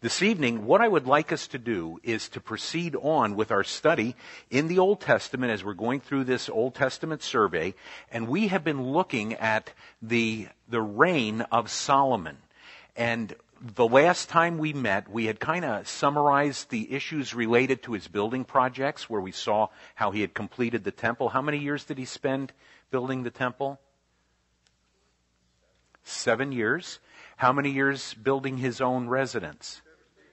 This evening, what I would like us to do is to proceed on with our study in the Old Testament as we're going through this Old Testament survey, and we have been looking at the, the reign of Solomon. And the last time we met, we had kind of summarized the issues related to his building projects, where we saw how he had completed the temple. How many years did he spend building the temple? Seven years. How many years building his own residence?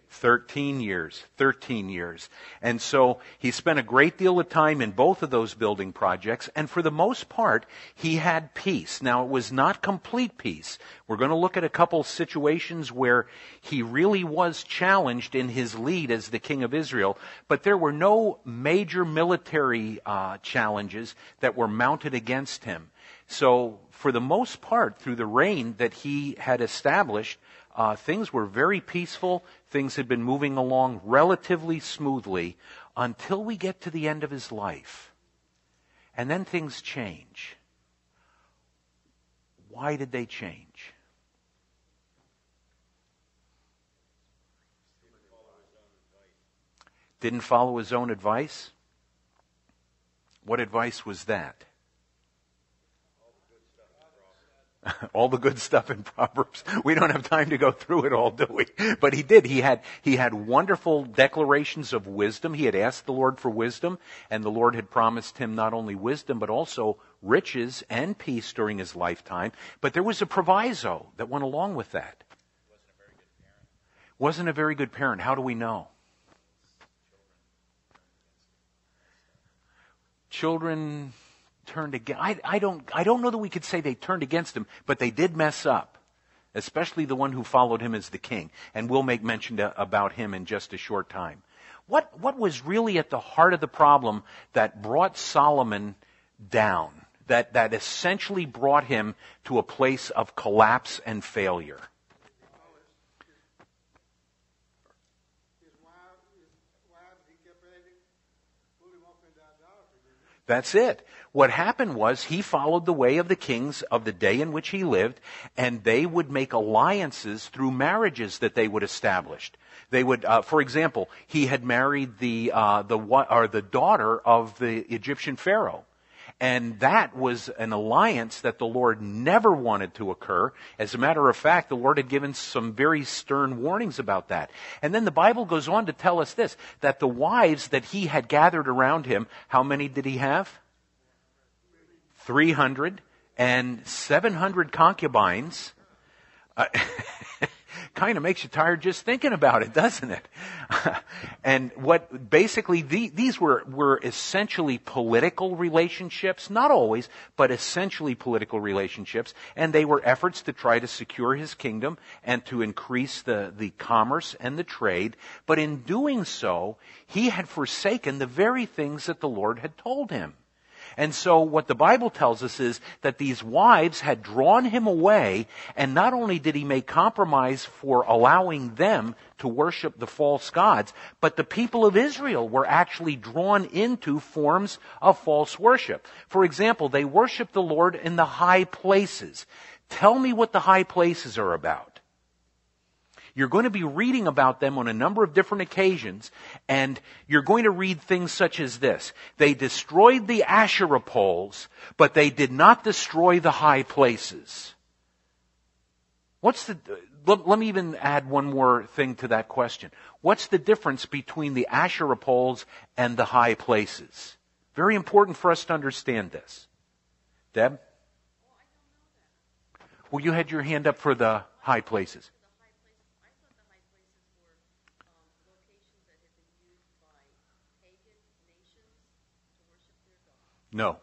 13 years. 13 years. And so he spent a great deal of time in both of those building projects, and for the most part, he had peace. Now, it was not complete peace. We're going to look at a couple situations where he really was challenged in his lead as the king of Israel, but there were no major military uh, challenges that were mounted against him. So, for the most part, through the reign that he had established, uh, things were very peaceful. Things had been moving along relatively smoothly until we get to the end of his life. And then things change. Why did they change? Didn't follow his own advice? What advice was that? all the good stuff in Proverbs. We don't have time to go through it all, do we? But he did. He had, he had wonderful declarations of wisdom. He had asked the Lord for wisdom, and the Lord had promised him not only wisdom, but also riches and peace during his lifetime. But there was a proviso that went along with that. Wasn't a very good parent. How do we know? Children turned against, I, I, don't, I don't know that we could say they turned against him, but they did mess up. Especially the one who followed him as the king. And we'll make mention to, about him in just a short time. What, what was really at the heart of the problem that brought Solomon down? That, that essentially brought him to a place of collapse and failure? That's it. What happened was he followed the way of the kings of the day in which he lived, and they would make alliances through marriages that they would establish. They would, uh, for example, he had married the uh, the or the daughter of the Egyptian pharaoh. And that was an alliance that the Lord never wanted to occur. As a matter of fact, the Lord had given some very stern warnings about that. And then the Bible goes on to tell us this, that the wives that he had gathered around him, how many did he have? 300 and 700 concubines. Uh, kind of makes you tired just thinking about it, doesn't it? and what basically the, these were were essentially political relationships, not always, but essentially political relationships, and they were efforts to try to secure his kingdom and to increase the the commerce and the trade. But in doing so, he had forsaken the very things that the Lord had told him. And so what the Bible tells us is that these wives had drawn him away, and not only did he make compromise for allowing them to worship the false gods, but the people of Israel were actually drawn into forms of false worship. For example, they worship the Lord in the high places. Tell me what the high places are about. You're going to be reading about them on a number of different occasions, and you're going to read things such as this. They destroyed the Asherah poles, but they did not destroy the high places. What's the, let, let me even add one more thing to that question. What's the difference between the Asherah poles and the high places? Very important for us to understand this. Deb? Well, you had your hand up for the high places. No.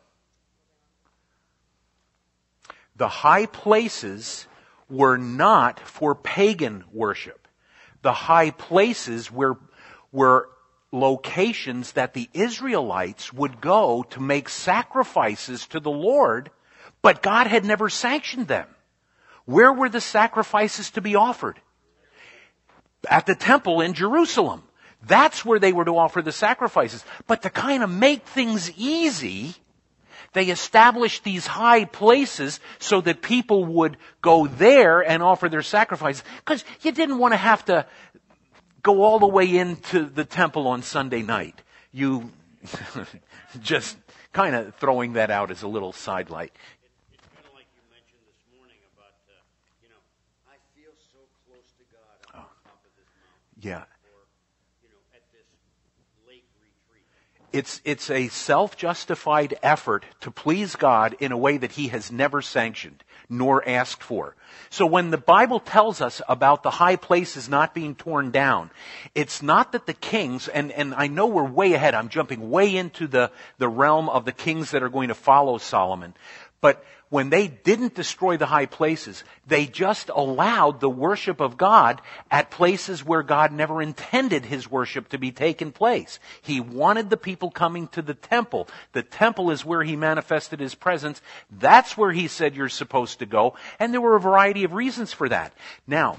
The high places were not for pagan worship. The high places were, were locations that the Israelites would go to make sacrifices to the Lord, but God had never sanctioned them. Where were the sacrifices to be offered? At the temple in Jerusalem. That's where they were to offer the sacrifices. But to kind of make things easy, they established these high places so that people would go there and offer their sacrifices. Because you didn't want to have to go all the way into the temple on Sunday night. You just kind of throwing that out as a little sidelight. It's It's, it's a self-justified effort to please God in a way that He has never sanctioned nor asked for. So when the Bible tells us about the high places not being torn down, it's not that the kings, and, and I know we're way ahead, I'm jumping way into the, the realm of the kings that are going to follow Solomon, but when they didn't destroy the high places, they just allowed the worship of God at places where God never intended his worship to be taken place. He wanted the people coming to the temple. The temple is where he manifested his presence. That's where he said you're supposed to go. And there were a variety of reasons for that. Now,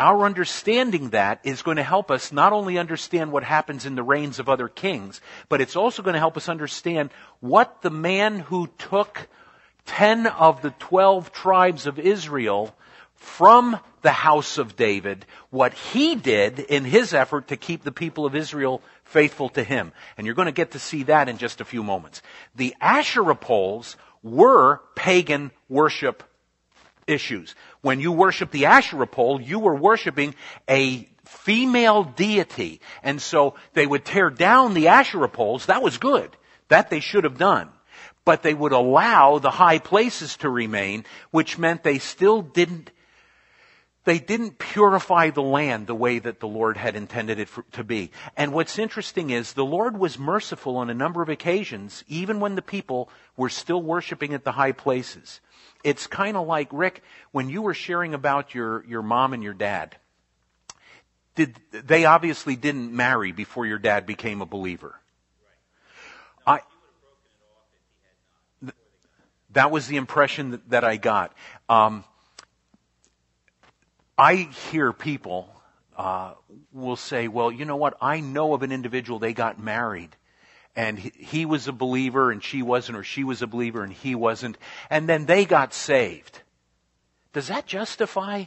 our understanding that is going to help us not only understand what happens in the reigns of other kings, but it's also going to help us understand what the man who took 10 of the 12 tribes of Israel from the house of David, what he did in his effort to keep the people of Israel faithful to him. And you're going to get to see that in just a few moments. The Asherah poles were pagan worship issues. When you worship the Asherah pole, you were worshiping a female deity. And so they would tear down the Asherah poles. That was good. That they should have done but they would allow the high places to remain, which meant they still didn't they didn't purify the land the way that the Lord had intended it for, to be. And what's interesting is the Lord was merciful on a number of occasions, even when the people were still worshiping at the high places. It's kind of like, Rick, when you were sharing about your, your mom and your dad, did, they obviously didn't marry before your dad became a believer. That was the impression that, that I got. Um, I hear people uh, will say, "Well, you know what? I know of an individual. They got married, and he, he was a believer, and she wasn't, or she was a believer, and he wasn't, and then they got saved." Does that justify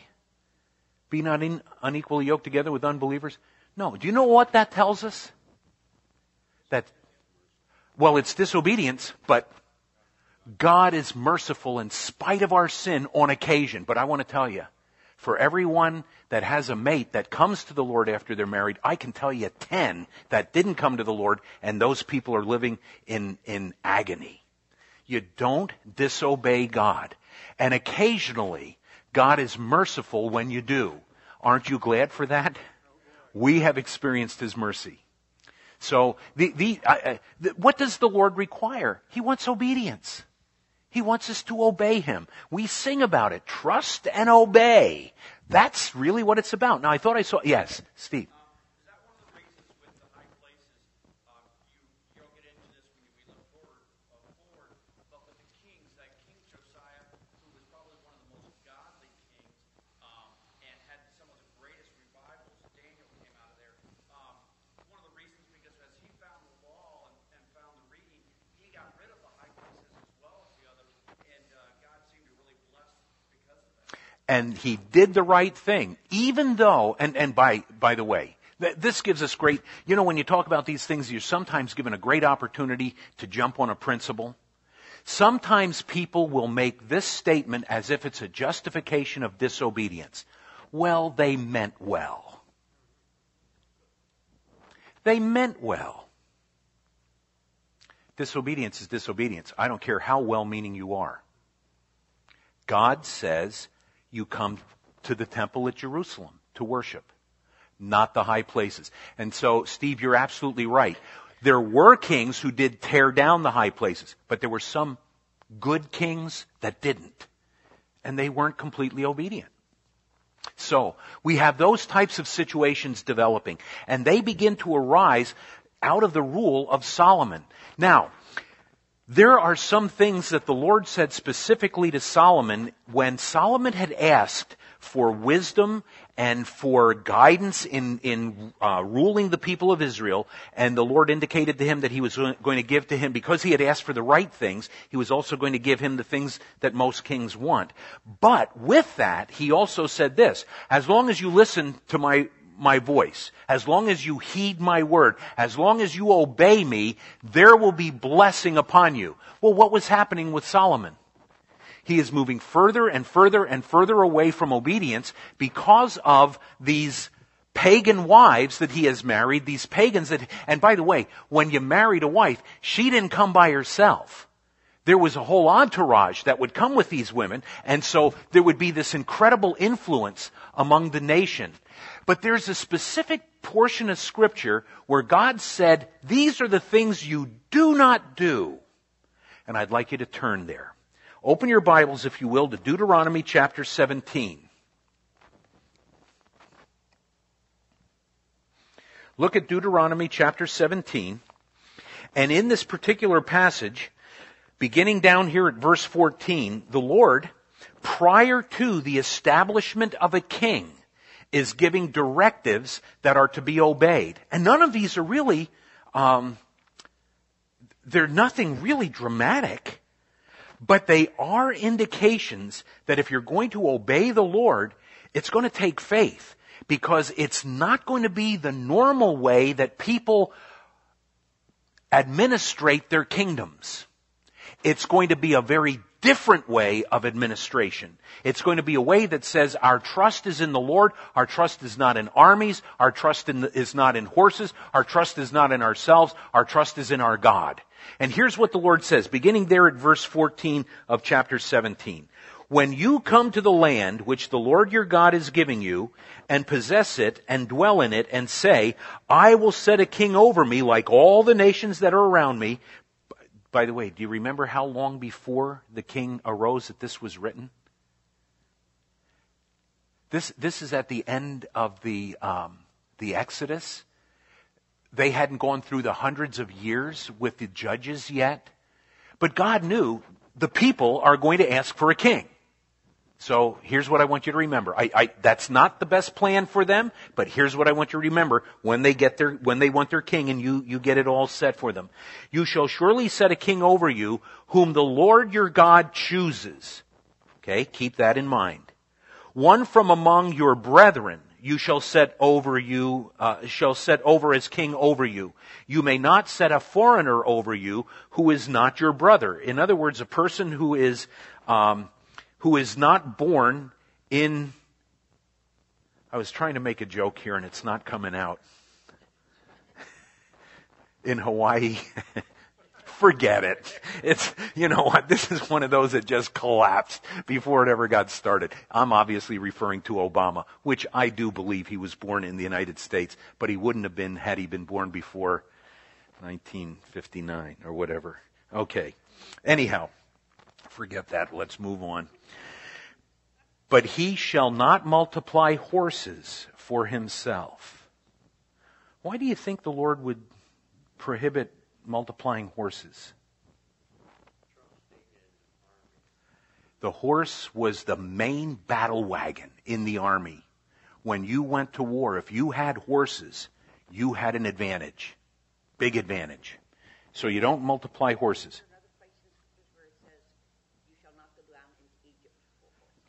being un- unequally yoked together with unbelievers? No. Do you know what that tells us? That, well, it's disobedience, but God is merciful in spite of our sin on occasion. But I want to tell you, for everyone that has a mate that comes to the Lord after they're married, I can tell you 10 that didn't come to the Lord and those people are living in, in agony. You don't disobey God. And occasionally, God is merciful when you do. Aren't you glad for that? We have experienced His mercy. So, the, the, uh, the, what does the Lord require? He wants obedience. He wants us to obey Him. We sing about it. Trust and obey. That's really what it's about. Now, I thought I saw, yes, Steve. Is that one of the reasons with the high places, um, you, you don't get into this when you, we look forward, uh, forward, but with the kings, that King Josiah, who was probably one of the most godly kings, um, and had some of the greatest revivals, Daniel came out of there. Um, one of the reasons, because as he found the law and, and found the reading, he got rid of the high places as well as the others, and uh, God seemed to really bless because of that. And he did the right thing, even though, and, and by, by the way, th- this gives us great, you know, when you talk about these things, you're sometimes given a great opportunity to jump on a principle. Sometimes people will make this statement as if it's a justification of disobedience. Well, they meant well. They meant well. Disobedience is disobedience. I don't care how well meaning you are. God says you come to the temple at Jerusalem to worship, not the high places. And so, Steve, you're absolutely right. There were kings who did tear down the high places, but there were some good kings that didn't. And they weren't completely obedient. So, we have those types of situations developing, and they begin to arise out of the rule of Solomon. Now, there are some things that the Lord said specifically to Solomon when Solomon had asked for wisdom and for guidance in, in uh, ruling the people of Israel, and the Lord indicated to him that he was going to give to him, because he had asked for the right things, he was also going to give him the things that most kings want. But with that, he also said this, as long as you listen to my, my voice, as long as you heed my word, as long as you obey me, there will be blessing upon you. Well, what was happening with Solomon? He is moving further and further and further away from obedience because of these pagan wives that he has married, these pagans that, and by the way, when you married a wife, she didn't come by herself. There was a whole entourage that would come with these women, and so there would be this incredible influence among the nation. But there's a specific portion of scripture where God said, these are the things you do not do. And I'd like you to turn there. Open your Bibles, if you will, to Deuteronomy chapter 17. Look at Deuteronomy chapter 17. And in this particular passage, beginning down here at verse 14, the Lord, prior to the establishment of a king, is giving directives that are to be obeyed. And none of these are really, um, they're nothing really dramatic, but they are indications that if you're going to obey the Lord, it's going to take faith because it's not going to be the normal way that people administrate their kingdoms. It's going to be a very different way of administration. It's going to be a way that says our trust is in the Lord, our trust is not in armies, our trust the, is not in horses, our trust is not in ourselves, our trust is in our God. And here's what the Lord says, beginning there at verse 14 of chapter 17. When you come to the land which the Lord your God is giving you, and possess it, and dwell in it, and say, I will set a king over me like all the nations that are around me. By the way, do you remember how long before the king arose that this was written? This, this is at the end of the, um, the Exodus. They hadn't gone through the hundreds of years with the judges yet. But God knew the people are going to ask for a king. So here's what I want you to remember. I, I, that's not the best plan for them, but here's what I want you to remember when they get their, when they want their king and you, you get it all set for them. You shall surely set a king over you whom the Lord your God chooses. Okay, keep that in mind. One from among your brethren you shall set over you, uh, shall set over as king over you. You may not set a foreigner over you who is not your brother. In other words, a person who is, um, who is not born in. I was trying to make a joke here and it's not coming out. In Hawaii. Forget it. It's, you know what, this is one of those that just collapsed before it ever got started. I'm obviously referring to Obama, which I do believe he was born in the United States, but he wouldn't have been had he been born before 1959 or whatever. Okay. Anyhow, forget that. Let's move on. But he shall not multiply horses for himself. Why do you think the Lord would prohibit multiplying horses? The horse was the main battle wagon in the army. When you went to war, if you had horses, you had an advantage. Big advantage. So you don't multiply horses.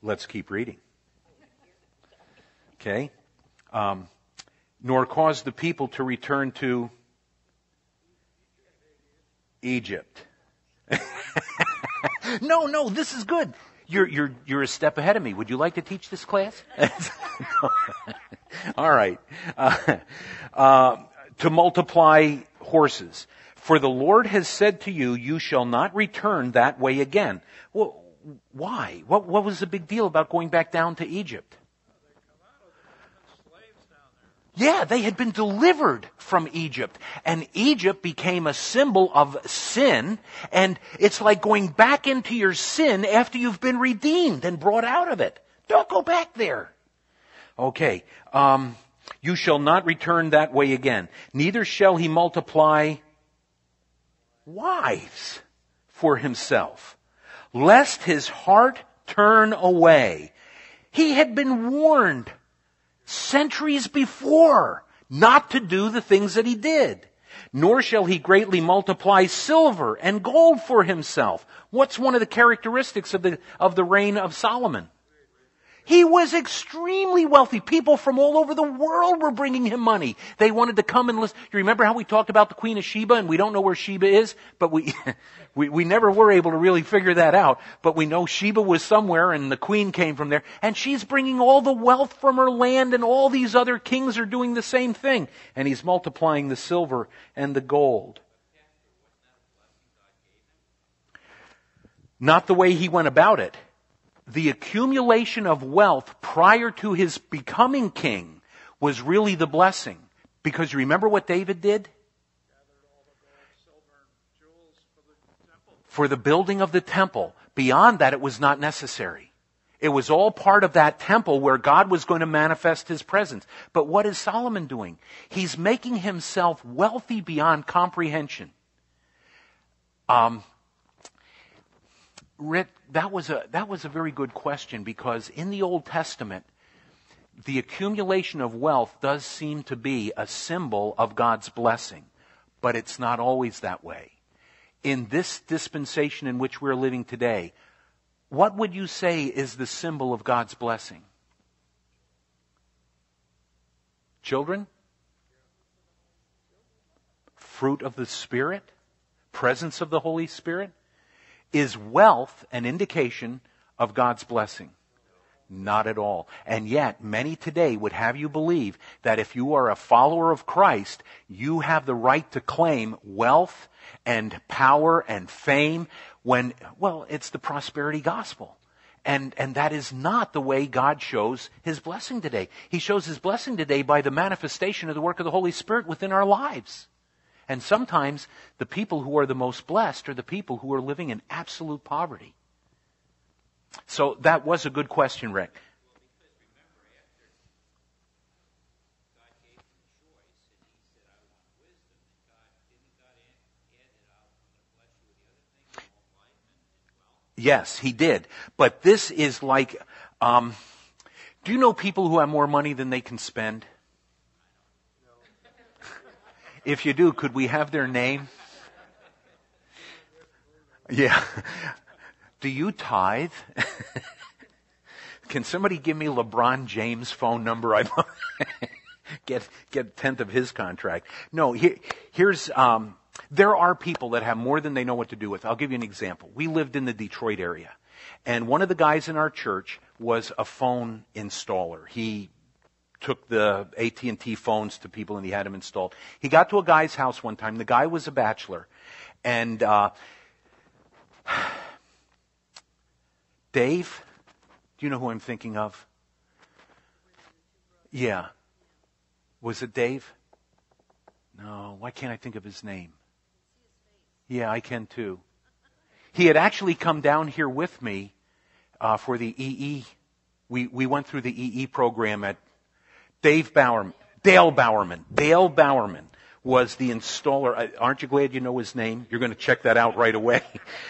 Let's keep reading. Okay. Um, nor cause the people to return to Egypt. no, no, this is good. You're, you're, you're a step ahead of me. Would you like to teach this class? All right. Uh, uh, to multiply horses. For the Lord has said to you, you shall not return that way again. Well, why? What, what was the big deal about going back down to Egypt? Yeah, they had been delivered from Egypt. And Egypt became a symbol of sin. And it's like going back into your sin after you've been redeemed and brought out of it. Don't go back there. Okay. Um, you shall not return that way again. Neither shall he multiply wives for himself lest his heart turn away. He had been warned centuries before not to do the things that he did. Nor shall he greatly multiply silver and gold for himself. What's one of the characteristics of the, of the reign of Solomon? He was extremely wealthy. People from all over the world were bringing him money. They wanted to come and listen. You remember how we talked about the Queen of Sheba and we don't know where Sheba is? But we, we, we never were able to really figure that out. But we know Sheba was somewhere and the Queen came from there. And she's bringing all the wealth from her land and all these other kings are doing the same thing. And he's multiplying the silver and the gold. Not the way he went about it the accumulation of wealth prior to his becoming king was really the blessing. Because you remember what David did? For the building of the temple. Beyond that, it was not necessary. It was all part of that temple where God was going to manifest his presence. But what is Solomon doing? He's making himself wealthy beyond comprehension. Um, Rick, that was a, that was a very good question because in the Old Testament, the accumulation of wealth does seem to be a symbol of God's blessing, but it's not always that way. In this dispensation in which we're living today, what would you say is the symbol of God's blessing? Children? Fruit of the Spirit? Presence of the Holy Spirit? Is wealth an indication of God's blessing? Not at all. And yet, many today would have you believe that if you are a follower of Christ, you have the right to claim wealth and power and fame when, well, it's the prosperity gospel. And, and that is not the way God shows His blessing today. He shows His blessing today by the manifestation of the work of the Holy Spirit within our lives. And sometimes the people who are the most blessed are the people who are living in absolute poverty. So that was a good question, Rick. Yes, he did. But this is like, um, do you know people who have more money than they can spend? If you do, could we have their name? Yeah. Do you tithe? Can somebody give me LeBron James' phone number? I get get tenth of his contract. No, here, here's um, there are people that have more than they know what to do with. I'll give you an example. We lived in the Detroit area, and one of the guys in our church was a phone installer. He took the AT&T phones to people and he had them installed. He got to a guy's house one time. The guy was a bachelor. And, uh, Dave, do you know who I'm thinking of? Yeah. Was it Dave? No. Why can't I think of his name? Yeah, I can too. He had actually come down here with me uh, for the EE. We we went through the EE program at Dave Bowerman, Dale Bowerman, Dale Bowerman was the installer. Aren't you glad you know his name? You're going to check that out right away.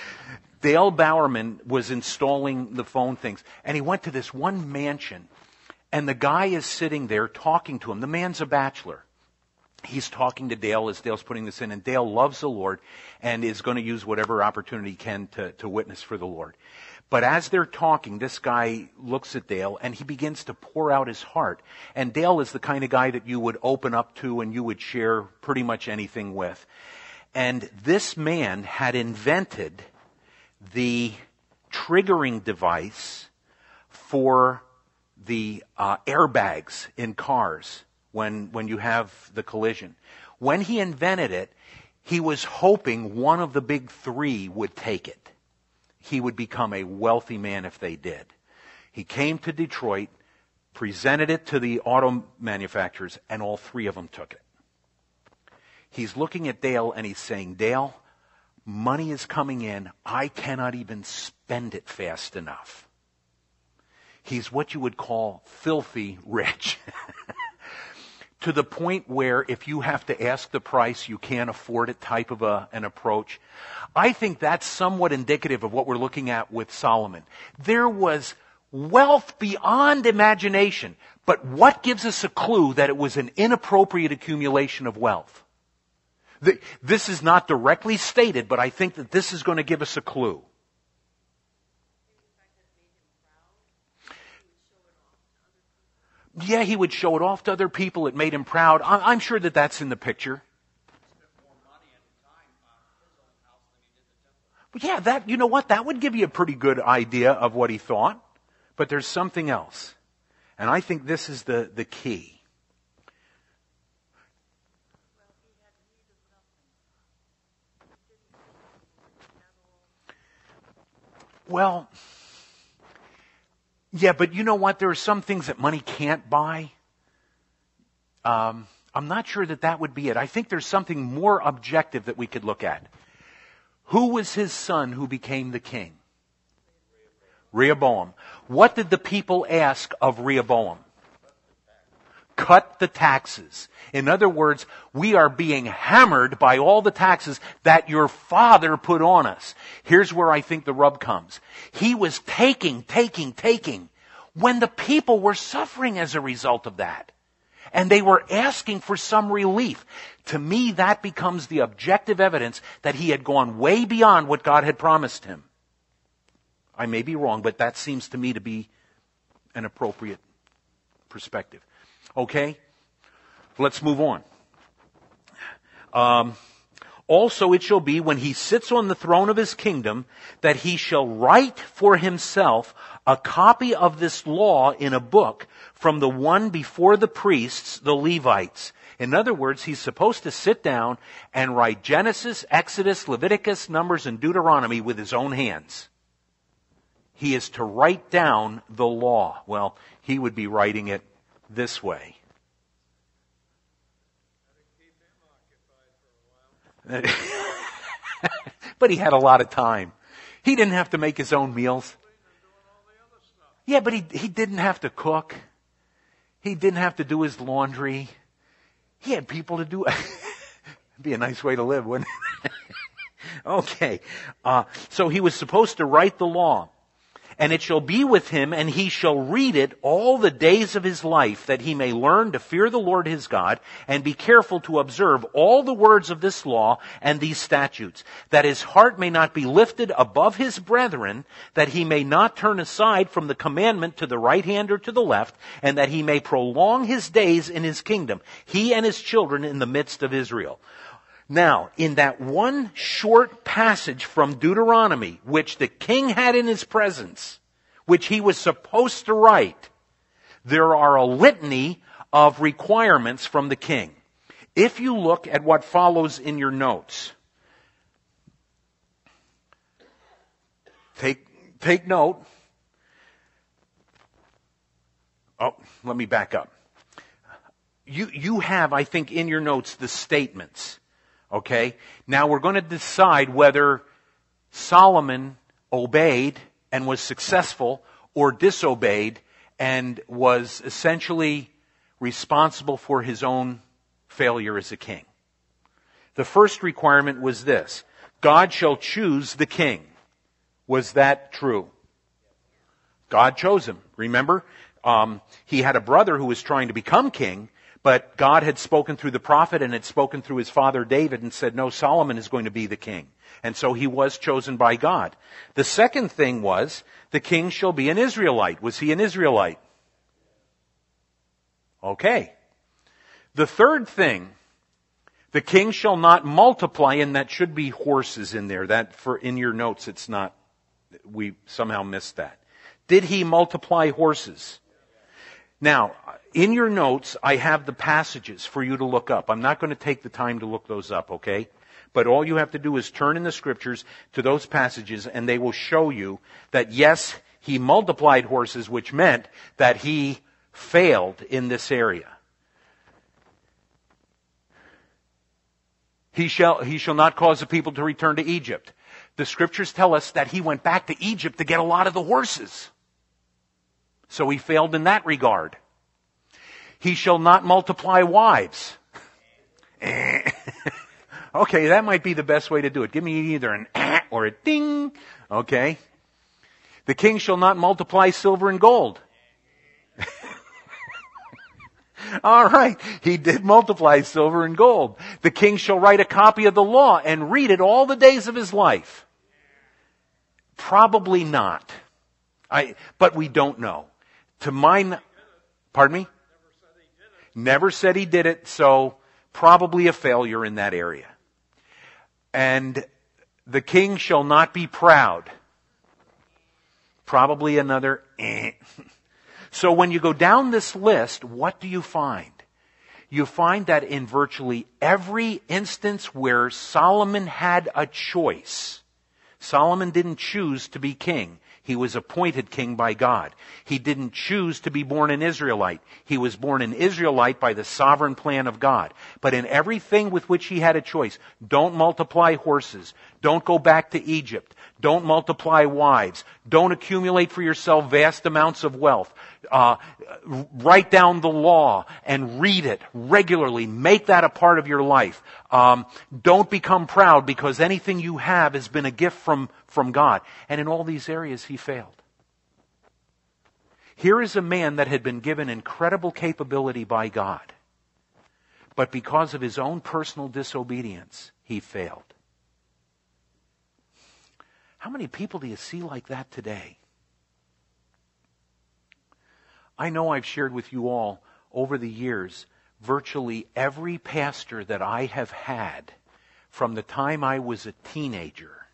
Dale Bowerman was installing the phone things, and he went to this one mansion, and the guy is sitting there talking to him. The man's a bachelor. He's talking to Dale as Dale's putting this in, and Dale loves the Lord and is going to use whatever opportunity he can to, to witness for the Lord. But as they're talking, this guy looks at Dale and he begins to pour out his heart. And Dale is the kind of guy that you would open up to and you would share pretty much anything with. And this man had invented the triggering device for the uh, airbags in cars when, when you have the collision. When he invented it, he was hoping one of the big three would take it he would become a wealthy man if they did. He came to Detroit, presented it to the auto manufacturers, and all three of them took it. He's looking at Dale and he's saying, Dale, money is coming in. I cannot even spend it fast enough. He's what you would call filthy rich. to the point where if you have to ask the price, you can't afford it type of a, an approach. I think that's somewhat indicative of what we're looking at with Solomon. There was wealth beyond imagination, but what gives us a clue that it was an inappropriate accumulation of wealth? This is not directly stated, but I think that this is going to give us a clue. Yeah, he would show it off to other people. It made him proud. I- I'm sure that that's in the picture. But yeah, that, you know what? That would give you a pretty good idea of what he thought. But there's something else. And I think this is the, the key. Well, yeah, but you know what? There are some things that money can't buy. Um, I'm not sure that that would be it. I think there's something more objective that we could look at. Who was his son who became the king? Rehoboam. What did the people ask of Rehoboam? Cut the taxes. In other words, we are being hammered by all the taxes that your father put on us. Here's where I think the rub comes. He was taking, taking, taking when the people were suffering as a result of that. And they were asking for some relief. To me, that becomes the objective evidence that he had gone way beyond what God had promised him. I may be wrong, but that seems to me to be an appropriate perspective. Okay? Let's move on. Um, also it shall be when he sits on the throne of his kingdom that he shall write for himself a copy of this law in a book from the one before the priests, the Levites. In other words, he's supposed to sit down and write Genesis, Exodus, Leviticus, Numbers, and Deuteronomy with his own hands. He is to write down the law. Well, he would be writing it this way. but he had a lot of time. He didn't have to make his own meals. Yeah, but he, he didn't have to cook. He didn't have to do his laundry. He had people to do it. be a nice way to live, wouldn't it? okay. Uh, so he was supposed to write the law. And it shall be with him, and he shall read it all the days of his life, that he may learn to fear the Lord his God, and be careful to observe all the words of this law and these statutes, that his heart may not be lifted above his brethren, that he may not turn aside from the commandment to the right hand or to the left, and that he may prolong his days in his kingdom, he and his children in the midst of Israel. Now, in that one short passage from Deuteronomy, which the king had in his presence, which he was supposed to write, there are a litany of requirements from the king. If you look at what follows in your notes, take, take note. Oh, let me back up. You, you have, I think, in your notes the statements. Okay? Now we're going to decide whether Solomon obeyed and was successful or disobeyed and was essentially responsible for his own failure as a king. The first requirement was this. God shall choose the king. Was that true? God chose him. Remember? Um, he had a brother who was trying to become king, but God had spoken through the prophet and had spoken through his father David and said, no, Solomon is going to be the king. And so he was chosen by God. The second thing was, the king shall be an Israelite. Was he an Israelite? Okay. The third thing, the king shall not multiply, and that should be horses in there. That for in your notes, it's not. We somehow missed that. Did he multiply horses? Now, in your notes, I have the passages for you to look up. I'm not going to take the time to look those up, okay? But all you have to do is turn in the scriptures to those passages and they will show you that yes, he multiplied horses, which meant that he failed in this area. He shall, he shall not cause the people to return to Egypt. The scriptures tell us that he went back to Egypt to get a lot of the horses. So he failed in that regard. He shall not multiply wives. okay, that might be the best way to do it. Give me either an ah or a ding. Okay. The king shall not multiply silver and gold. All right. He did multiply silver and gold. The king shall write a copy of the law and read it all the days of his life. Probably not. I, but we don't know. To mine, pardon me? Never said he did it, so probably a failure in that area. And the king shall not be proud. Probably another eh. So when you go down this list, what do you find? You find that in virtually every instance where Solomon had a choice, Solomon didn't choose to be king. He was appointed king by God. He didn't choose to be born an Israelite. He was born an Israelite by the sovereign plan of God. But in everything with which he had a choice, don't multiply horses. Don't go back to Egypt. Don't multiply wives. Don't accumulate for yourself vast amounts of wealth. Uh, write down the law and read it regularly. Make that a part of your life. Um, don't become proud because anything you have has been a gift from, from God. And in all these areas, he failed. Here is a man that had been given incredible capability by God. But because of his own personal disobedience, he failed. How many people do you see like that today? I know I've shared with you all over the years virtually every pastor that I have had from the time I was a teenager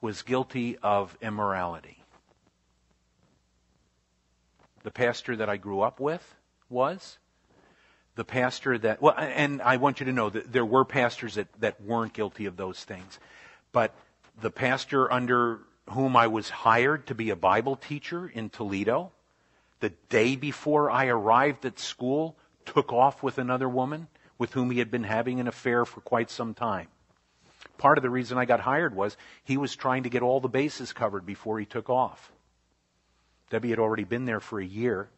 was guilty of immorality. The pastor that I grew up with was. The pastor that, well, and I want you to know that there were pastors that, that weren't guilty of those things. But the pastor under whom I was hired to be a Bible teacher in Toledo, the day before I arrived at school, took off with another woman with whom he had been having an affair for quite some time. Part of the reason I got hired was he was trying to get all the bases covered before he took off. Debbie had already been there for a year,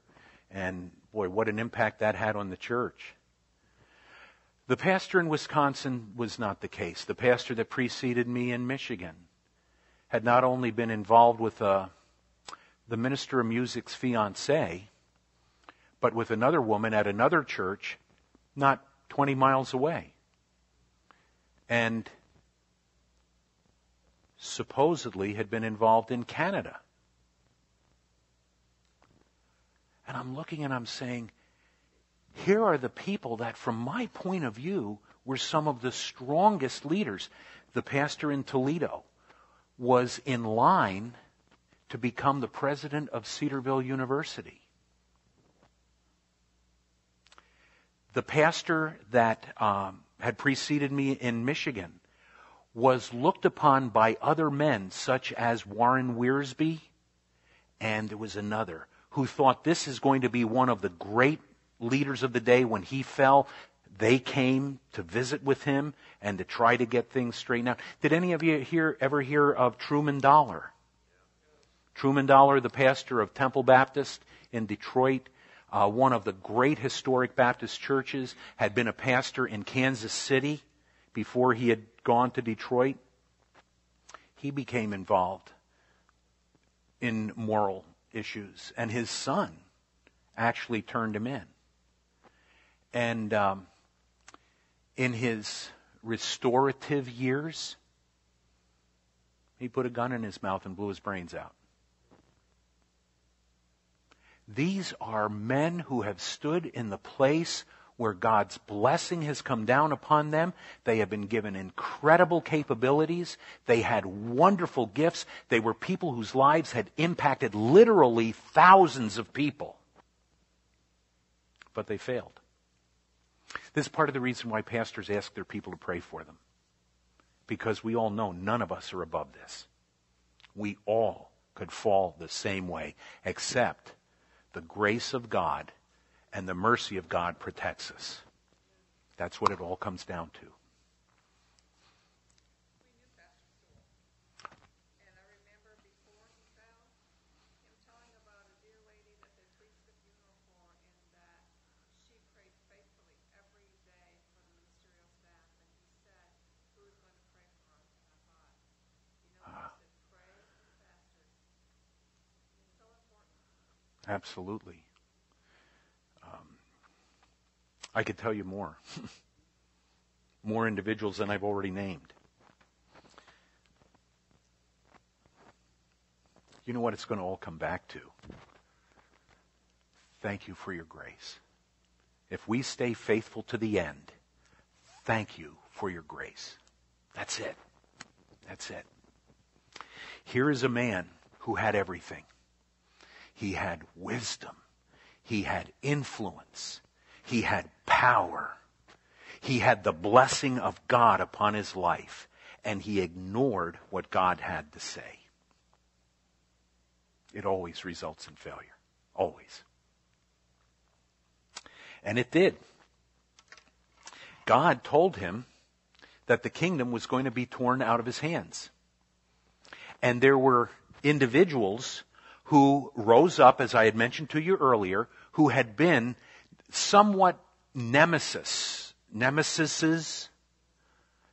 and boy, what an impact that had on the church. The pastor in Wisconsin was not the case. The pastor that preceded me in Michigan had not only been involved with uh, the minister of music's fiance, but with another woman at another church not 20 miles away. And supposedly had been involved in Canada. And I'm looking and I'm saying, here are the people that, from my point of view, were some of the strongest leaders. The pastor in Toledo was in line to become the president of Cedarville University. The pastor that um, had preceded me in Michigan was looked upon by other men, such as Warren Wiersbe, and there was another who thought this is going to be one of the great leaders of the day, when he fell, they came to visit with him and to try to get things straightened out. Did any of you hear, ever hear of Truman Dollar? Truman Dollar, the pastor of Temple Baptist in Detroit, uh, one of the great historic Baptist churches, had been a pastor in Kansas City before he had gone to Detroit. He became involved in moral issues, and his son actually turned him in. And um, in his restorative years, he put a gun in his mouth and blew his brains out. These are men who have stood in the place where God's blessing has come down upon them. They have been given incredible capabilities. They had wonderful gifts. They were people whose lives had impacted literally thousands of people. But they failed. This is part of the reason why pastors ask their people to pray for them. Because we all know none of us are above this. We all could fall the same way, except the grace of God and the mercy of God protects us. That's what it all comes down to. Absolutely. Um, I could tell you more. more individuals than I've already named. You know what it's going to all come back to? Thank you for your grace. if we stay faithful to the end, thank you for your grace. That's it. That's it. Here is a man who had everything. He had wisdom. He had influence. He had power. He had the blessing of God upon his life, and he ignored what God had to say. It always results in failure. Always. And it did. God told him that the kingdom was going to be torn out of his hands. And there were individuals who rose up, as I had mentioned to you earlier, who had been somewhat nemesis, nemesises,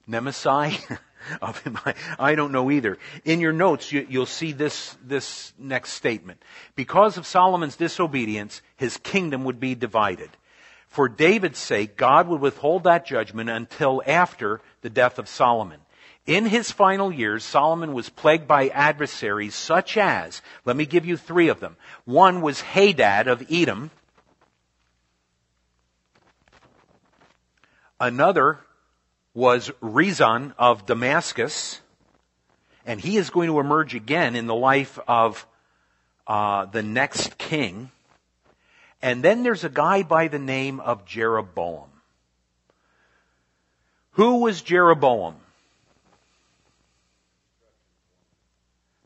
nemesi of him. I, I, don't know either. In your notes, you, you'll see this, this next statement. Because of Solomon's disobedience, his kingdom would be divided. For David's sake, God would withhold that judgment until after the death of Solomon. In his final years, Solomon was plagued by adversaries such as, let me give you three of them. One was Hadad of Edom. Another was Rezon of Damascus. And he is going to emerge again in the life of uh, the next king. And then there's a guy by the name of Jeroboam. Who was Jeroboam?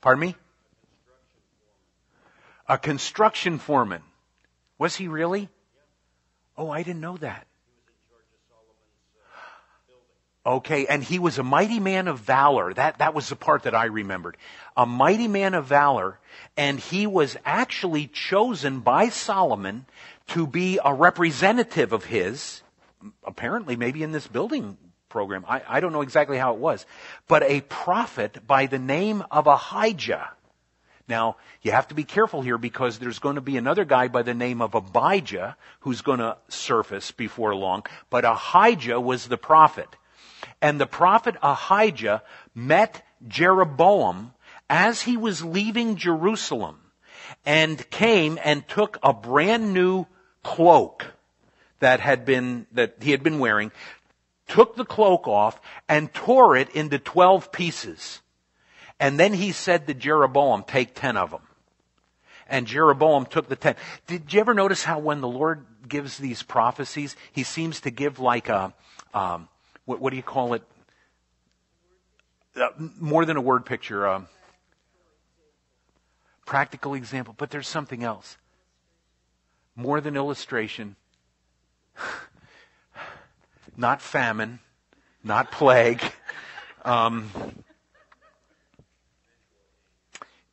Pardon me? A construction foreman. Was he really? Oh, I didn't know that. Okay, and he was a mighty man of valor. That, that was the part that I remembered. A mighty man of valor, and he was actually chosen by Solomon to be a representative of his, apparently maybe in this building program. I, I don't know exactly how it was. But a prophet by the name of Ahijah. Now, you have to be careful here because there's going to be another guy by the name of Abijah who's going to surface before long. But Ahijah was the prophet. And the prophet Ahijah met Jeroboam as he was leaving Jerusalem and came and took a brand new cloak that had been, that he had been wearing, took the cloak off and tore it into 12 pieces. And then he said to Jeroboam, take 10 of them. And Jeroboam took the 10. Did you ever notice how when the Lord gives these prophecies, he seems to give like a, um, what, what, do you call it? Uh, more than a word picture, uh, practical example, but there's something else. More than illustration. not famine, not plague. Um,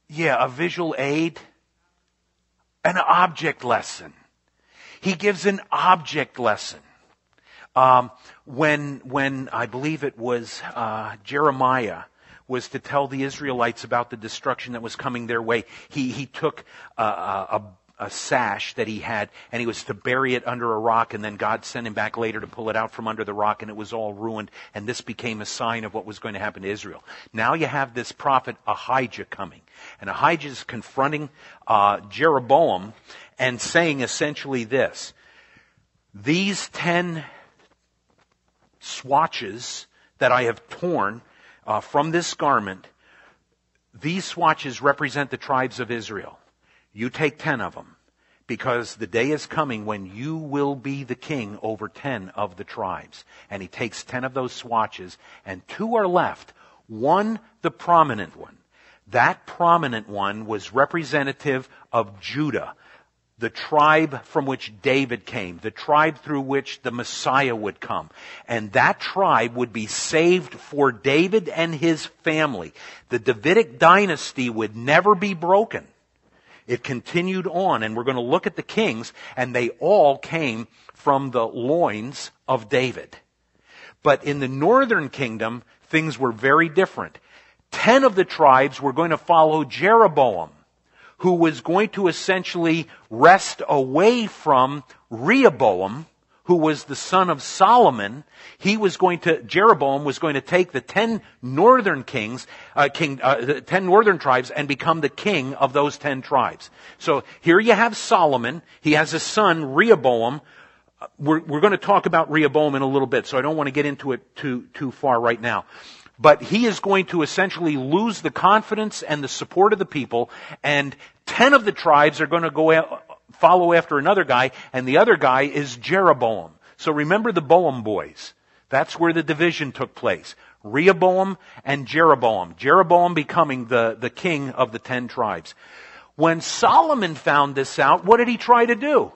yeah, a visual aid, an object lesson. He gives an object lesson. Um, when, when I believe it was uh, Jeremiah was to tell the Israelites about the destruction that was coming their way, he, he took a, a a sash that he had, and he was to bury it under a rock, and then God sent him back later to pull it out from under the rock, and it was all ruined, and this became a sign of what was going to happen to Israel. Now you have this prophet Ahijah coming, and Ahijah is confronting uh, Jeroboam and saying essentially this: These ten swatches that I have torn uh, from this garment, these swatches represent the tribes of Israel. You take ten of them because the day is coming when you will be the king over ten of the tribes. And he takes ten of those swatches and two are left. One, the prominent one. That prominent one was representative of Judah, the tribe from which David came, the tribe through which the Messiah would come. And that tribe would be saved for David and his family. The Davidic dynasty would never be broken. It continued on, and we're going to look at the kings, and they all came from the loins of David. But in the northern kingdom, things were very different. Ten of the tribes were going to follow Jeroboam, who was going to essentially wrest away from Rehoboam, who was the son of Solomon, he was going to, Jeroboam was going to take the ten northern kings, uh, king, uh, the ten northern tribes and become the king of those ten tribes. So here you have Solomon. He has a son, Rehoboam, we're, we're going to talk about Rehoboam in a little bit, so I don't want to get into it too, too far right now. But he is going to essentially lose the confidence and the support of the people, and ten of the tribes are going to go a- follow after another guy, and the other guy is Jeroboam. So remember the Boam boys. That's where the division took place. Rehoboam and Jeroboam. Jeroboam becoming the, the king of the ten tribes. When Solomon found this out, what did he try to do?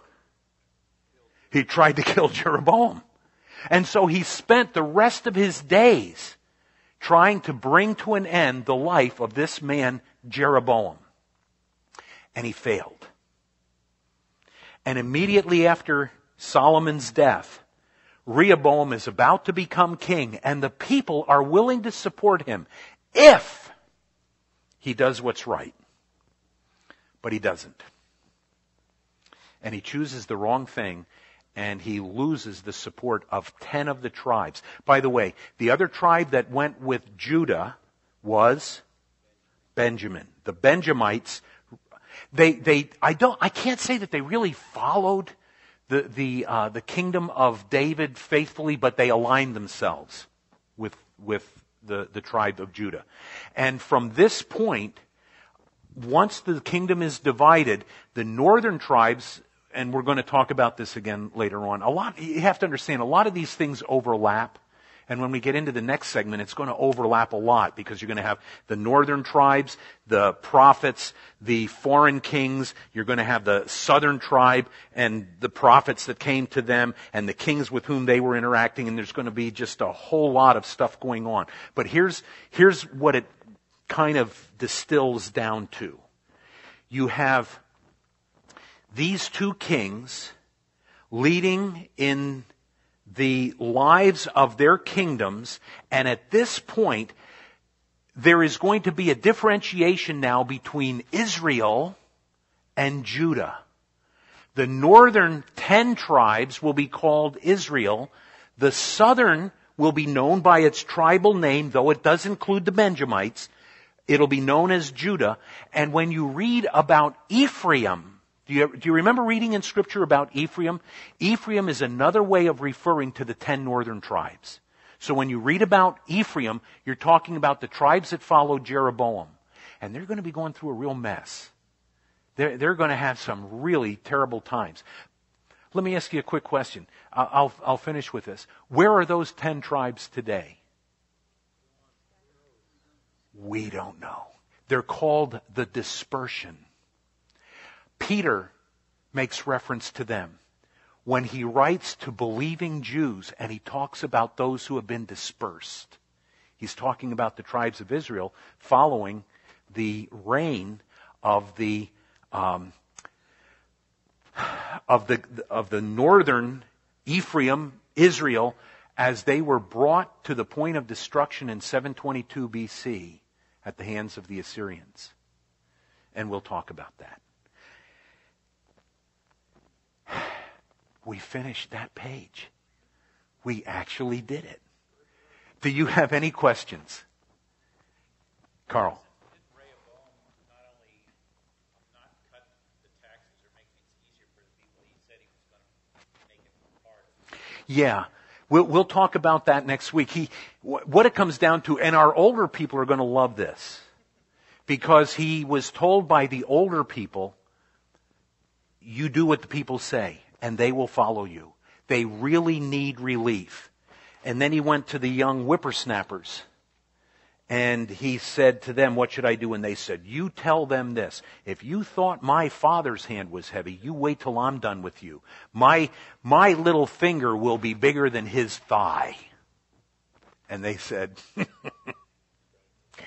He tried to kill Jeroboam. And so he spent the rest of his days trying to bring to an end the life of this man, Jeroboam. And he failed. And immediately after Solomon's death, Rehoboam is about to become king, and the people are willing to support him if he does what's right. But he doesn't. And he chooses the wrong thing, and he loses the support of ten of the tribes. By the way, the other tribe that went with Judah was Benjamin. The Benjamites, they, they, I don't, I can't say that they really followed the, the, uh, the kingdom of David faithfully, but they aligned themselves with, with the, the tribe of Judah. And from this point, once the kingdom is divided, the northern tribes, and we're going to talk about this again later on, a lot, you have to understand, a lot of these things overlap. And when we get into the next segment, it's going to overlap a lot because you're going to have the northern tribes, the prophets, the foreign kings. You're going to have the southern tribe and the prophets that came to them and the kings with whom they were interacting. And there's going to be just a whole lot of stuff going on. But here's, here's what it kind of distills down to. You have these two kings leading in the lives of their kingdoms, and at this point, there is going to be a differentiation now between Israel and Judah. The northern ten tribes will be called Israel. The southern will be known by its tribal name, though it does include the Benjamites. It'll be known as Judah. And when you read about Ephraim, do you, do you remember reading in scripture about Ephraim? Ephraim is another way of referring to the ten northern tribes. So when you read about Ephraim, you're talking about the tribes that followed Jeroboam. And they're going to be going through a real mess. They're, they're going to have some really terrible times. Let me ask you a quick question. I'll, I'll, finish with this. Where are those ten tribes today? We don't know. They're called the dispersion. Peter makes reference to them when he writes to believing Jews and he talks about those who have been dispersed. He's talking about the tribes of Israel following the reign of the um, of the of the northern Ephraim, Israel, as they were brought to the point of destruction in 722 BC at the hands of the Assyrians. And we'll talk about that. We finished that page. We actually did it. Do you have any questions? Carl. Did Rehoboam not only not cut the taxes or make things easier for the people, he said he was going to make it harder. Yeah. We'll, we'll talk about that next week. He, what it comes down to, and our older people are going to love this, because he was told by the older people, you do what the people say, and they will follow you. They really need relief. And then he went to the young whippersnappers. And he said to them, What should I do? And they said, You tell them this. If you thought my father's hand was heavy, you wait till I'm done with you. My, my little finger will be bigger than his thigh. And they said,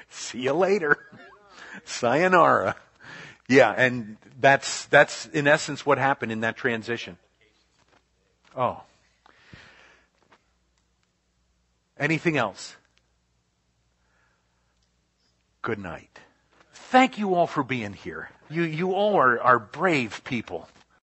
See you later. Sayonara. Yeah, and that's, that's in essence what happened in that transition. Oh. Anything else? Good night. Thank you all for being here. You, you all are, are brave people.